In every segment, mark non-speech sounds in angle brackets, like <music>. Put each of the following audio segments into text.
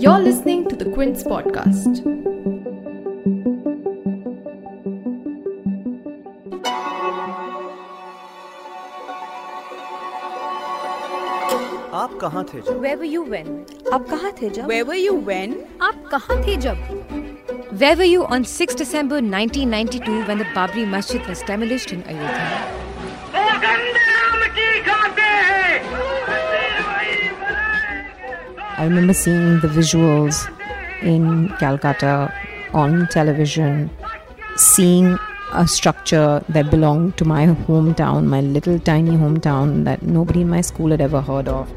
You're listening to the Quince podcast. आप कहाँ थे जब Where were you when? आप कहाँ थे जब Where were you when? आप कहाँ थे जब Where were you on 6 December 1992 when the Babri Masjid was demolished in Ayodhya? I remember seeing the visuals in Calcutta on television, seeing a structure that belonged to my hometown, my little tiny hometown that nobody in my school had ever heard of.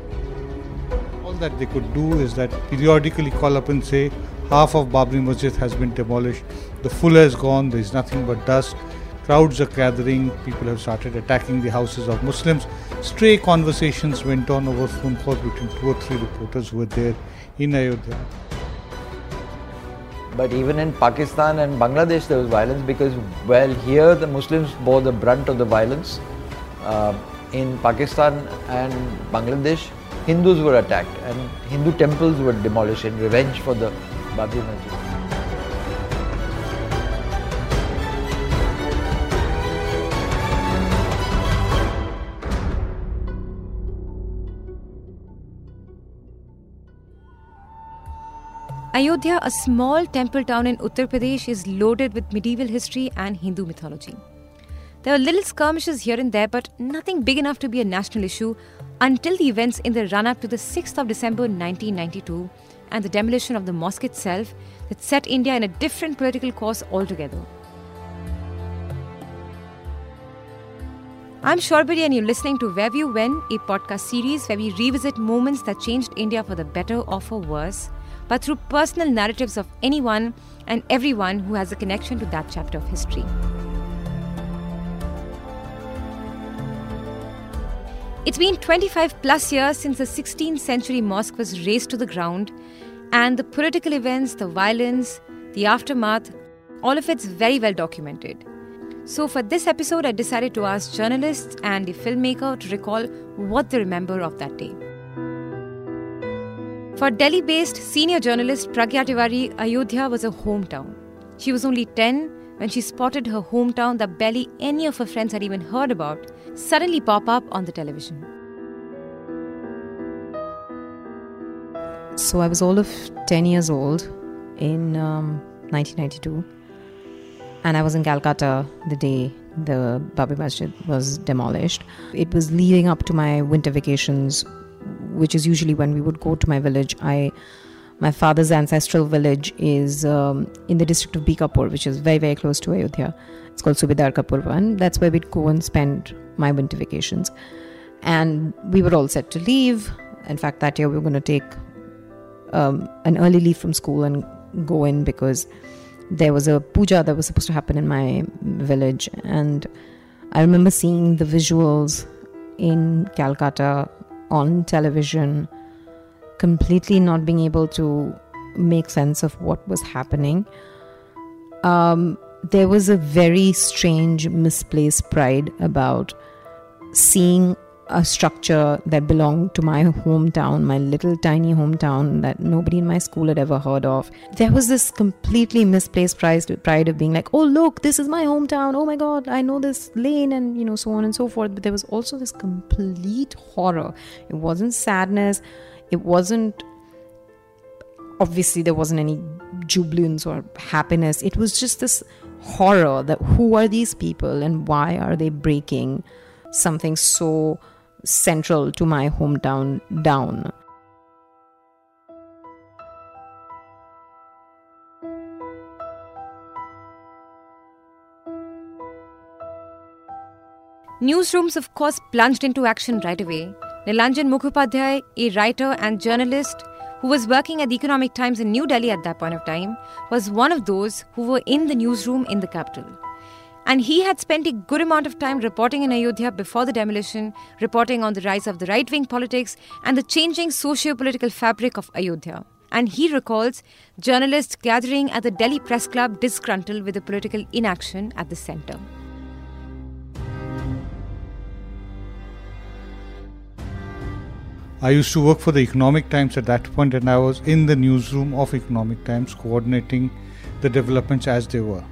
All that they could do is that periodically call up and say, half of Babri Masjid has been demolished, the full has gone, there is nothing but dust. Crowds are gathering, people have started attacking the houses of Muslims. Stray conversations went on over phone calls between two or three reporters who were there in Ayodhya. But even in Pakistan and Bangladesh, there was violence because, well, here the Muslims bore the brunt of the violence. Uh, in Pakistan and Bangladesh, Hindus were attacked and Hindu temples were demolished in revenge for the Babri Masjid. Ayodhya, a small temple town in Uttar Pradesh, is loaded with medieval history and Hindu mythology. There are little skirmishes here and there, but nothing big enough to be a national issue until the events in the run up to the 6th of December 1992 and the demolition of the mosque itself that set India in a different political course altogether. I'm Shorbori, and you're listening to Where When, a podcast series where we revisit moments that changed India for the better or for worse, but through personal narratives of anyone and everyone who has a connection to that chapter of history. It's been 25 plus years since the 16th century mosque was razed to the ground, and the political events, the violence, the aftermath, all of it's very well documented. So, for this episode, I decided to ask journalists and a filmmaker to recall what they remember of that day. For Delhi based senior journalist Pragya Tiwari, Ayodhya was a hometown. She was only 10 when she spotted her hometown that barely any of her friends had even heard about suddenly pop up on the television. So I was all of 10 years old in um, 1992, and I was in Calcutta the day the Babri Masjid was demolished. It was leading up to my winter vacations, which is usually when we would go to my village. I my father's ancestral village is um, in the district of Bikapur, which is very, very close to Ayodhya. It's called Subidar Kapurva, and that's where we'd go and spend my winter vacations. And we were all set to leave. In fact, that year we were going to take um, an early leave from school and go in because there was a puja that was supposed to happen in my village. And I remember seeing the visuals in Calcutta on television completely not being able to make sense of what was happening. Um, there was a very strange, misplaced pride about seeing a structure that belonged to my hometown, my little tiny hometown that nobody in my school had ever heard of. There was this completely misplaced pride, of being like, oh, look, this is my hometown. Oh my God, I know this lane, and you know, so on and so forth. But there was also this complete horror. It wasn't sadness it wasn't obviously there wasn't any jubilance or happiness it was just this horror that who are these people and why are they breaking something so central to my hometown down Newsrooms, of course, plunged into action right away. Nilanjan Mukhopadhyay, a writer and journalist who was working at the Economic Times in New Delhi at that point of time, was one of those who were in the newsroom in the capital. And he had spent a good amount of time reporting in Ayodhya before the demolition, reporting on the rise of the right wing politics and the changing socio political fabric of Ayodhya. And he recalls journalists gathering at the Delhi Press Club disgruntled with the political inaction at the center. I used to work for the Economic Times at that point, and I was in the newsroom of Economic Times coordinating the developments as they were.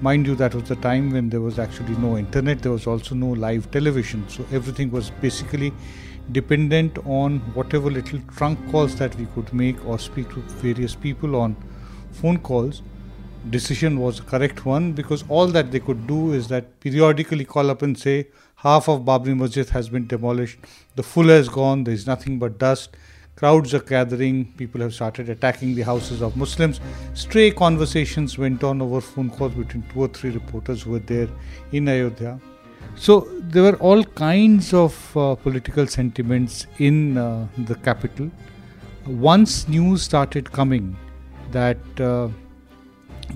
Mind you, that was the time when there was actually no internet, there was also no live television, so everything was basically dependent on whatever little trunk calls that we could make or speak to various people on phone calls. Decision was a correct one because all that they could do is that periodically call up and say half of Babri Masjid has been demolished, the full has gone, there is nothing but dust, crowds are gathering, people have started attacking the houses of Muslims. Stray conversations went on over phone calls between two or three reporters who were there in Ayodhya. So there were all kinds of uh, political sentiments in uh, the capital. Once news started coming that uh,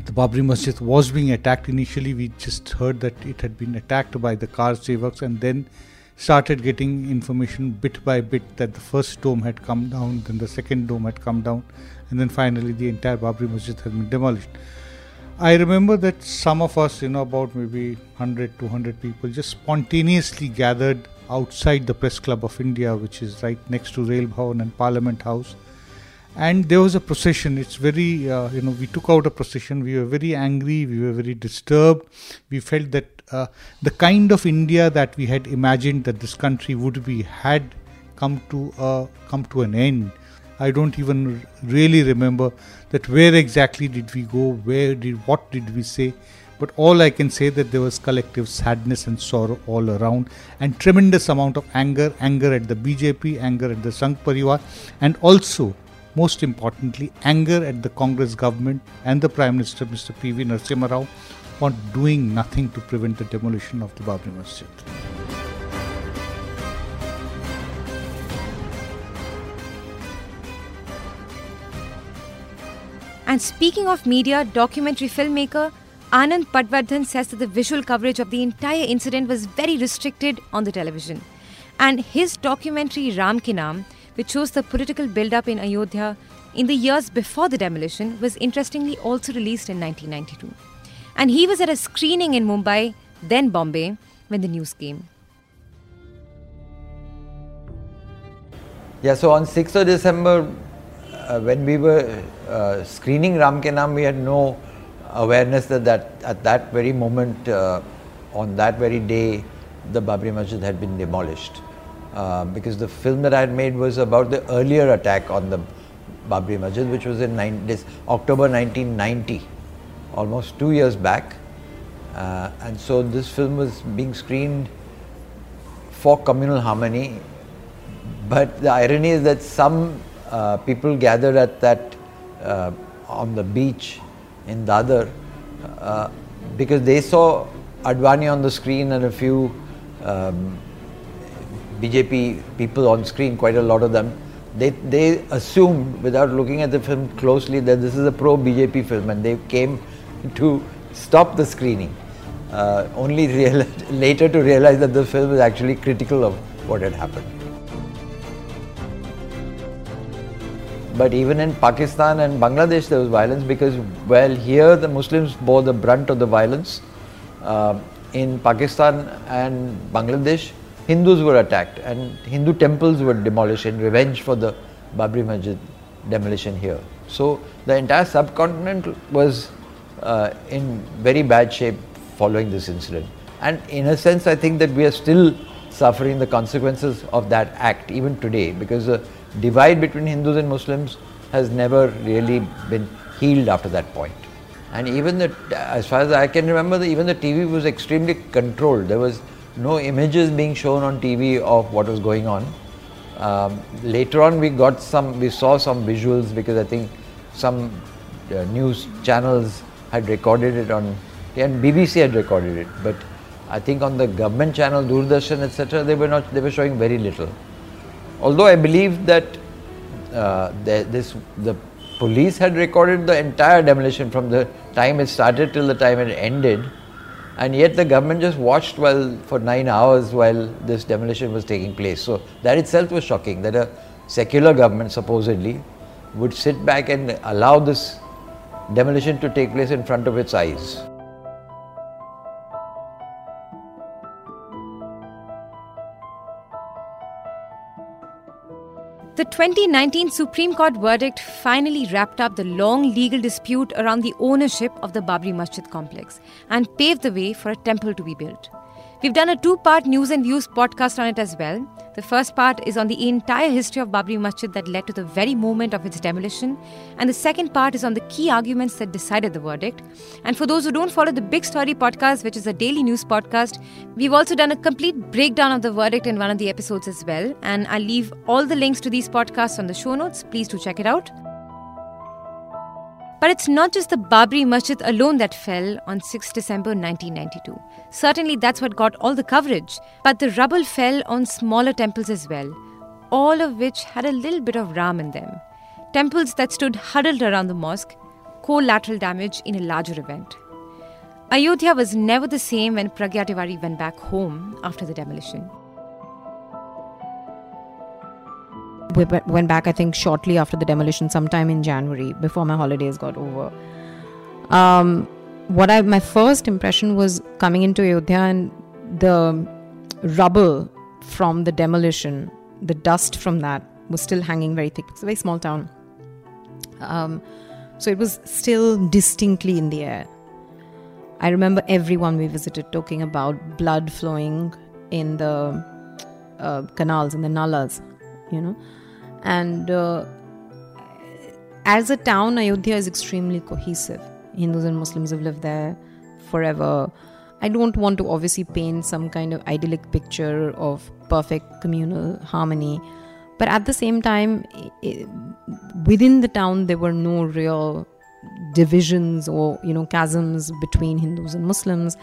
the Babri Masjid was being attacked. Initially, we just heard that it had been attacked by the Kar Sevaks, and then started getting information bit by bit that the first dome had come down, then the second dome had come down, and then finally the entire Babri Masjid had been demolished. I remember that some of us, you know, about maybe 100, 200 people, just spontaneously gathered outside the Press Club of India, which is right next to Rail Bhavan and Parliament House. And there was a procession. It's very uh, you know we took out a procession. We were very angry. We were very disturbed. We felt that uh, the kind of india that we had imagined that this country would be had come to uh, come to an end i don't even really remember that where exactly did we go where did what did we say but all i can say that there was collective sadness and sorrow all around and tremendous amount of anger anger at the bjp anger at the sangh parivar and also most importantly, anger at the Congress government and the Prime Minister, Mr. P.V. Narasimha Rao, for doing nothing to prevent the demolition of the Babri Masjid. And speaking of media, documentary filmmaker Anand Patwardhan says that the visual coverage of the entire incident was very restricted on the television. And his documentary Ram Ke Naam which shows the political build-up in Ayodhya in the years before the demolition, was interestingly also released in 1992. And he was at a screening in Mumbai, then Bombay, when the news came. Yeah, so on 6th of December, uh, when we were uh, screening Ram Ke Naam, we had no awareness that, that at that very moment, uh, on that very day, the Babri Masjid had been demolished. Uh, because the film that I had made was about the earlier attack on the Babri Masjid, which was in nine, this October 1990, almost two years back. Uh, and so this film was being screened for communal harmony. But the irony is that some uh, people gathered at that uh, on the beach in Dadar uh, because they saw Advani on the screen and a few um, BJP people on screen, quite a lot of them, they, they assumed without looking at the film closely that this is a pro BJP film and they came to stop the screening. Uh, only <laughs> later to realize that the film is actually critical of what had happened. But even in Pakistan and Bangladesh there was violence because, well, here the Muslims bore the brunt of the violence. Uh, in Pakistan and Bangladesh, Hindus were attacked and Hindu temples were demolished in revenge for the Babri Masjid demolition here. So the entire subcontinent was uh, in very bad shape following this incident. And in a sense, I think that we are still suffering the consequences of that act even today because the divide between Hindus and Muslims has never really been healed after that point. And even the, as far as I can remember, the, even the TV was extremely controlled. There was no images being shown on TV of what was going on. Um, later on, we got some, we saw some visuals because I think some uh, news channels had recorded it on, and BBC had recorded it. But I think on the government channel, Doordarshan, etc., they were not, they were showing very little. Although I believe that uh, the, this, the police had recorded the entire demolition from the time it started till the time it ended and yet the government just watched while for nine hours while this demolition was taking place. So that itself was shocking that a secular government supposedly would sit back and allow this demolition to take place in front of its eyes. The 2019 Supreme Court verdict finally wrapped up the long legal dispute around the ownership of the Babri Masjid complex and paved the way for a temple to be built. We've done a two part news and views podcast on it as well. The first part is on the entire history of Babri Masjid that led to the very moment of its demolition, and the second part is on the key arguments that decided the verdict. And for those who don't follow the Big Story podcast, which is a daily news podcast, we've also done a complete breakdown of the verdict in one of the episodes as well. And I'll leave all the links to these podcasts on the show notes. Please do check it out. But it's not just the Babri Masjid alone that fell on 6 December 1992. Certainly, that's what got all the coverage. But the rubble fell on smaller temples as well, all of which had a little bit of Ram in them. Temples that stood huddled around the mosque, collateral damage in a larger event. Ayodhya was never the same when Pragya Tiwari went back home after the demolition. We went back, I think, shortly after the demolition, sometime in January, before my holidays got over. Um, what I my first impression was coming into Ayodhya and the rubble from the demolition, the dust from that was still hanging very thick. It's a very small town, um, so it was still distinctly in the air. I remember everyone we visited talking about blood flowing in the uh, canals and the nalas, you know. And uh, as a town, Ayodhya is extremely cohesive. Hindus and Muslims have lived there forever. I don't want to obviously paint some kind of idyllic picture of perfect communal harmony, but at the same time, it, within the town, there were no real divisions or you know chasms between Hindus and Muslims.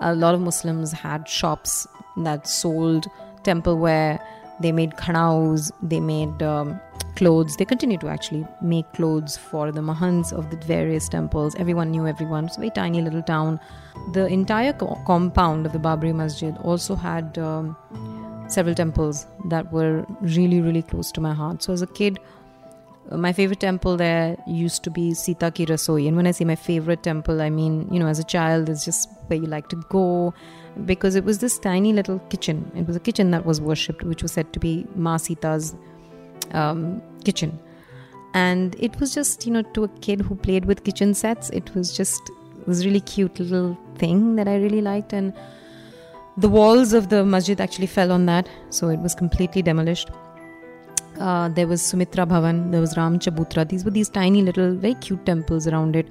A lot of Muslims had shops that sold temple wear they made khanaus, they made um, clothes. They continue to actually make clothes for the mahants of the various temples. Everyone knew everyone. It's a very tiny little town. The entire co- compound of the Babri Masjid also had um, several temples that were really, really close to my heart. So as a kid, my favorite temple there used to be Sita Ki Rasoi. And when I say my favorite temple, I mean, you know, as a child, it's just where you like to go because it was this tiny little kitchen. It was a kitchen that was worshipped, which was said to be Ma Sita's um, kitchen. And it was just, you know, to a kid who played with kitchen sets, it was just, was really cute little thing that I really liked. And the walls of the masjid actually fell on that, so it was completely demolished. Uh, there was Sumitra Bhavan, there was Ram Chabutra. These were these tiny little, very cute temples around it,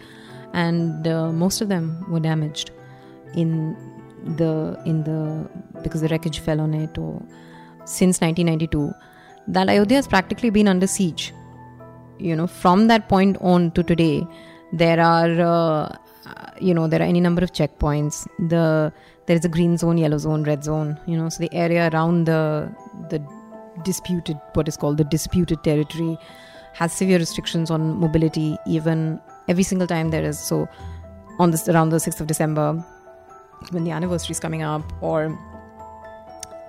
and uh, most of them were damaged in the in the because the wreckage fell on it or since 1992 that ayodhya has practically been under siege. You know from that point on to today there are uh, you know there are any number of checkpoints. The there is a green zone yellow zone red zone you know so the area around the the disputed what is called the disputed territory has severe restrictions on mobility even every single time there is. So on this around the 6th of december when the anniversary is coming up or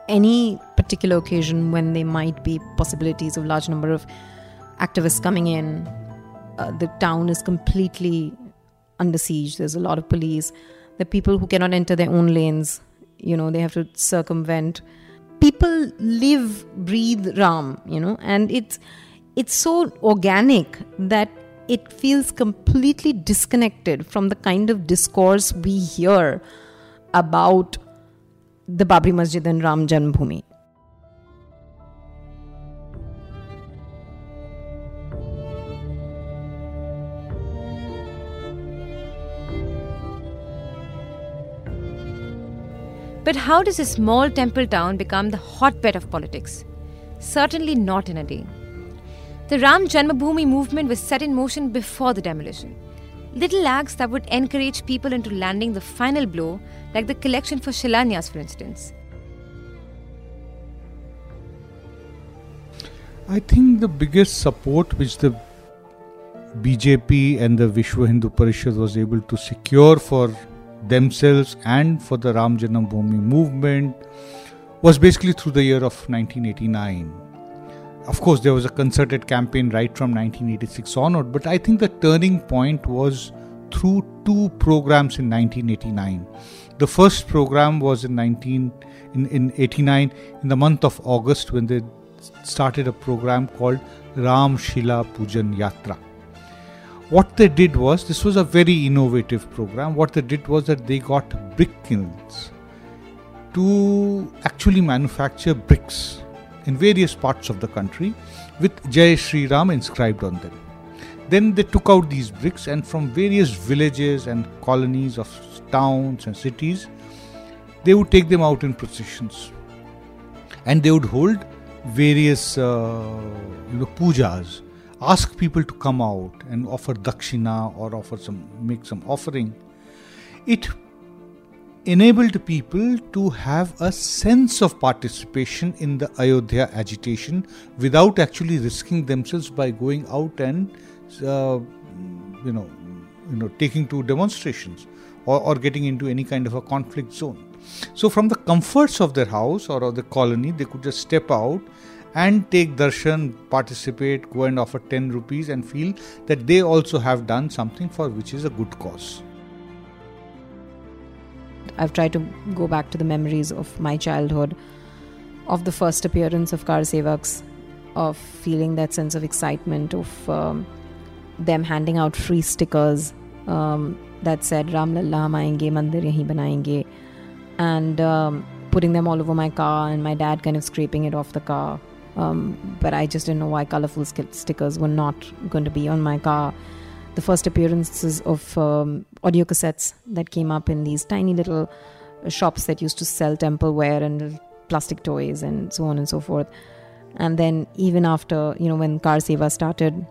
any particular occasion when there might be possibilities of large number of activists coming in uh, the town is completely under siege. There's a lot of police. The people who cannot enter their own lanes you know they have to circumvent people live breathe ram you know and it's it's so organic that it feels completely disconnected from the kind of discourse we hear about the Babri Masjid and Ram Janmabhoomi. How does a small temple town become the hotbed of politics? Certainly not in a day. The Ram Janmabhoomi movement was set in motion before the demolition. Little acts that would encourage people into landing the final blow like the collection for Shilanyas, for instance? I think the biggest support which the BJP and the Vishwa Hindu Parishad was able to secure for themselves and for the Ram Janmabhoomi movement was basically through the year of 1989. Of course, there was a concerted campaign right from 1986 onward, but I think the turning point was through two programs in 1989. The first program was in 19 in, in 89 in the month of August when they started a program called Ram Shila Pujan Yatra. What they did was, this was a very innovative program. What they did was that they got brick kilns to actually manufacture bricks in various parts of the country with Jai Sri Ram inscribed on them. Then they took out these bricks and from various villages and colonies of towns and cities, they would take them out in processions and they would hold various uh, you know pujas ask people to come out and offer dakshina or offer some make some offering. It enabled people to have a sense of participation in the ayodhya agitation without actually risking themselves by going out and uh, you know you know taking to demonstrations or, or getting into any kind of a conflict zone. So, from the comforts of their house or of the colony, they could just step out and take darshan, participate, go and offer 10 rupees, and feel that they also have done something for which is a good cause. I've tried to go back to the memories of my childhood, of the first appearance of Kar Sevaks, of feeling that sense of excitement, of um, them handing out free stickers um, that said Ram Lalla hum aayenge, mandir yahi banayenge and um, putting them all over my car, and my dad kind of scraping it off the car. Um, but I just didn't know why colorful stickers were not going to be on my car. The first appearances of um, audio cassettes that came up in these tiny little shops that used to sell templeware and plastic toys and so on and so forth. And then, even after, you know, when Kar Seva started,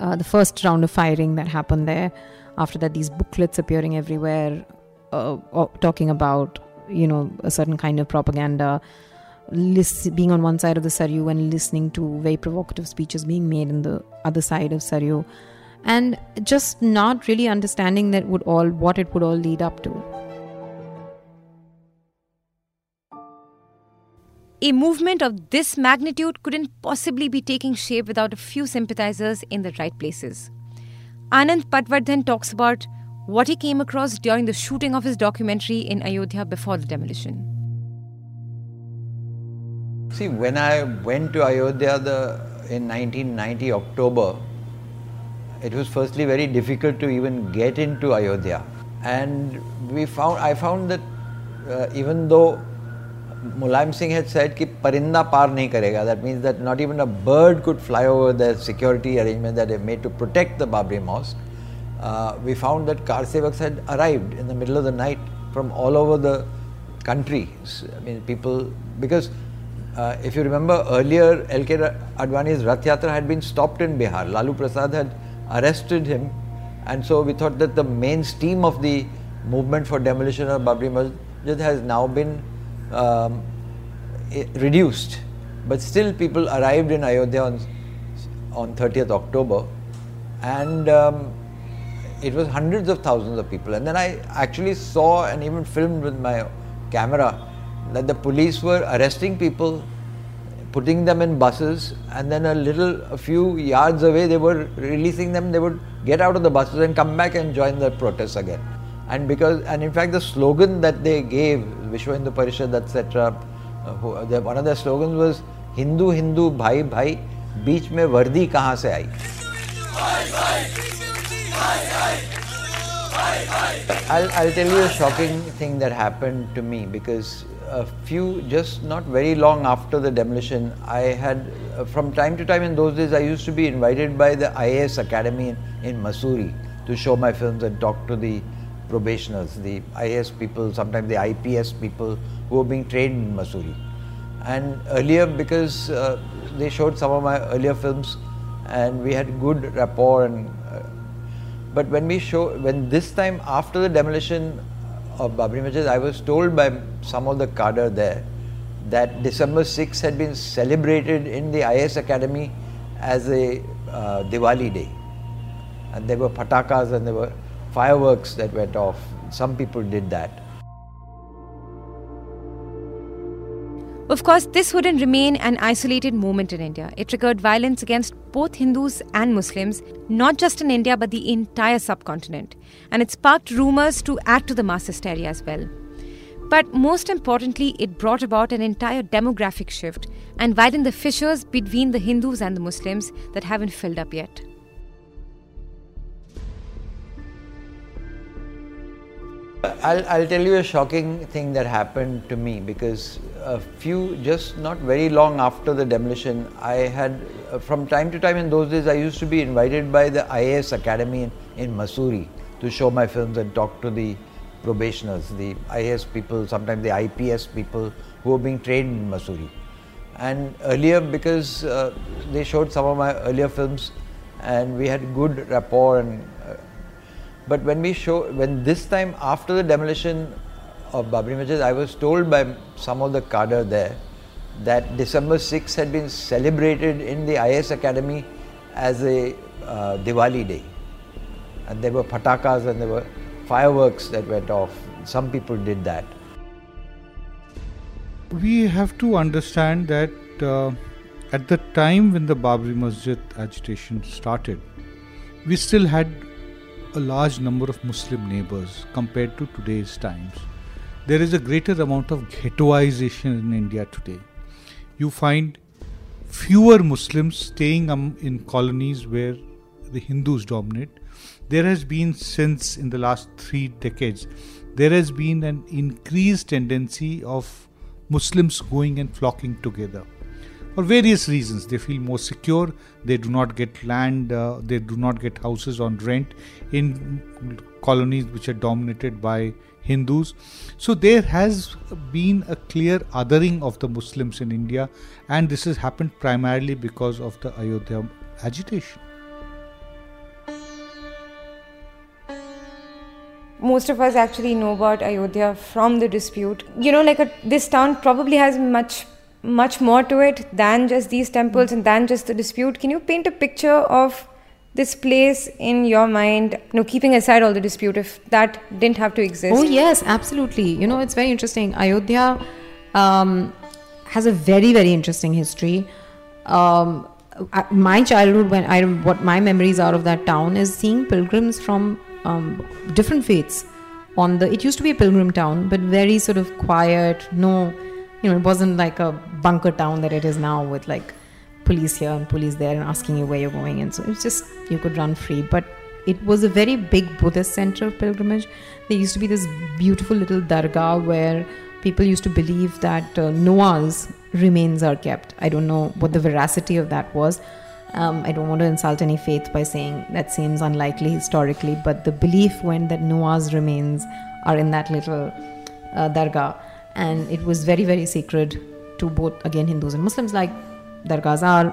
uh, the first round of firing that happened there, after that, these booklets appearing everywhere uh, talking about you know a certain kind of propaganda being on one side of the saryu and listening to very provocative speeches being made in the other side of saryu and just not really understanding that would all what it would all lead up to A movement of this magnitude couldn't possibly be taking shape without a few sympathizers in the right places. Anand Patwardhan talks about what he came across during the shooting of his documentary in Ayodhya before the demolition. See, when I went to Ayodhya the, in 1990 October, it was firstly very difficult to even get into Ayodhya, and we found I found that uh, even though Mulayam Singh had said कि parinda par nahi karega, that means that not even a bird could fly over the security arrangement that they made to protect the Babri Mosque uh, we found that car sevaks had arrived in the middle of the night from all over the country. I mean, people, because uh, if you remember earlier, L.K. Advani's Rath Yatra had been stopped in Bihar. Lalu Prasad had arrested him, and so we thought that the main steam of the movement for demolition of Babri Masjid has now been um, reduced. But still, people arrived in Ayodhya on, on 30th October, and um, it was hundreds of thousands of people. And then I actually saw and even filmed with my camera that the police were arresting people, putting them in buses, and then a little, a few yards away, they were releasing them. They would get out of the buses and come back and join the protests again. And because, and in fact, the slogan that they gave, Vishwa Hindu Parishad, etc., uh, one of their slogans was Hindu Hindu Bhai Bhai, बीच में वर्दी कहाँ से आई I'll, I'll tell you a shocking thing that happened to me because a few, just not very long after the demolition, I had, uh, from time to time in those days, I used to be invited by the IAS Academy in, in Mussoorie to show my films and talk to the probationers, the IAS people, sometimes the IPS people who were being trained in Mussoorie. And earlier, because uh, they showed some of my earlier films and we had good rapport and uh, but when we show, when this time after the demolition of Babri Masjid, I was told by some of the cadre there that December 6 had been celebrated in the IS Academy as a uh, Diwali day. And there were patakas and there were fireworks that went off. Some people did that. Of course, this wouldn't remain an isolated moment in India. It triggered violence against both Hindus and Muslims, not just in India but the entire subcontinent. And it sparked rumors to add to the mass hysteria as well. But most importantly, it brought about an entire demographic shift and widened the fissures between the Hindus and the Muslims that haven't filled up yet. I'll, I'll tell you a shocking thing that happened to me because a few, just not very long after the demolition, I had, uh, from time to time in those days, I used to be invited by the IAS Academy in, in to show my films and talk to the probationers, the IAS people, sometimes the IPS people who were being trained in Mussoorie. And earlier, because uh, they showed some of my earlier films and we had good rapport and uh, but when we show, when this time after the demolition of Babri Masjid, I was told by some of the cadre there that December 6 had been celebrated in the IS Academy as a uh, Diwali day. And there were patakas and there were fireworks that went off. Some people did that. We have to understand that uh, at the time when the Babri Masjid agitation started, we still had a large number of Muslim neighbors compared to today's times. There is a greater amount of ghettoization in India today. You find fewer Muslims staying um, in colonies where the Hindus dominate. There has been, since in the last three decades, there has been an increased tendency of Muslims going and flocking together for various reasons. They feel more secure, they do not get land, uh, they do not get houses on rent in colonies which are dominated by Hindus. So there has been a clear othering of the Muslims in India, and this has happened primarily because of the Ayodhya agitation. most of us actually know about Ayodhya from the dispute. You know, like a, this town probably has much much more to it than just these temples and than just the dispute. Can you paint a picture of this place in your mind? You know, keeping aside all the dispute, if that didn't have to exist. Oh yes, absolutely. You know, it's very interesting. Ayodhya um, has a very very interesting history. Um, my childhood, when I what my memories are of that town is seeing pilgrims from um, different faiths on the. It used to be a pilgrim town, but very sort of quiet. No you know, it wasn't like a bunker town that it is now with like police here and police there and asking you where you're going. And so it was just, you could run free. But it was a very big Buddhist center of pilgrimage. There used to be this beautiful little dargah where people used to believe that uh, Noah's remains are kept. I don't know what the veracity of that was. Um, I don't want to insult any faith by saying that seems unlikely historically, but the belief went that Noah's remains are in that little uh, dargah and it was very very sacred to both again hindus and muslims. Like dargahs are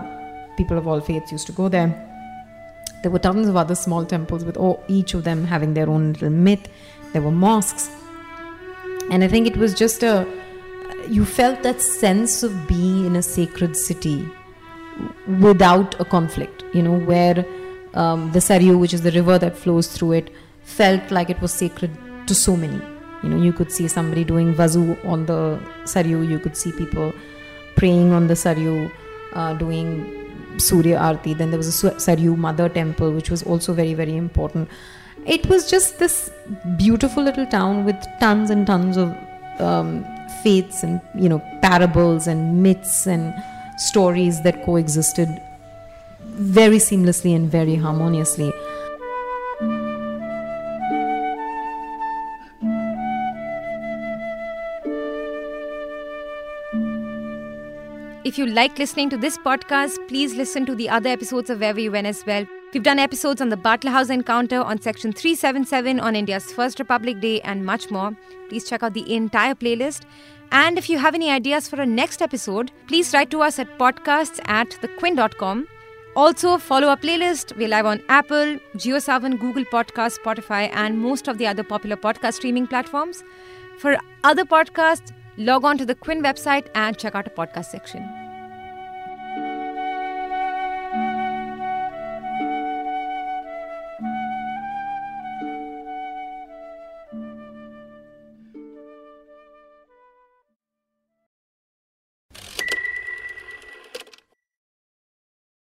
people of all faiths used to go there. There were tons of other small temples with all, each of them having their own little myth. There were mosques. And i think it was just a you felt that sense of being in a sacred city without a conflict you know where um, the Saryu, which is the river that flows through it, felt like it was sacred to so many you know you could see somebody doing vazu on the saryu you could see people praying on the saryu uh, doing surya arti then there was a saryu mother temple which was also very very important. It was just this beautiful little town with tons and tons of um, faiths and you know parables and myths and stories that coexisted very seamlessly and very harmoniously If you like listening to this podcast, please listen to the other episodes of Where We Went as well. We've done episodes on the Batla House encounter, on Section 377, on India's First Republic Day, and much more. Please check out the entire playlist. And if you have any ideas for a next episode, please write to us at podcasts at thequint.com. Also, follow our playlist. We're live on Apple, JioSaavn, Google Podcast, Spotify, and most of the other popular podcast streaming platforms. For other podcasts, log on to the Quint website and check out a podcast section.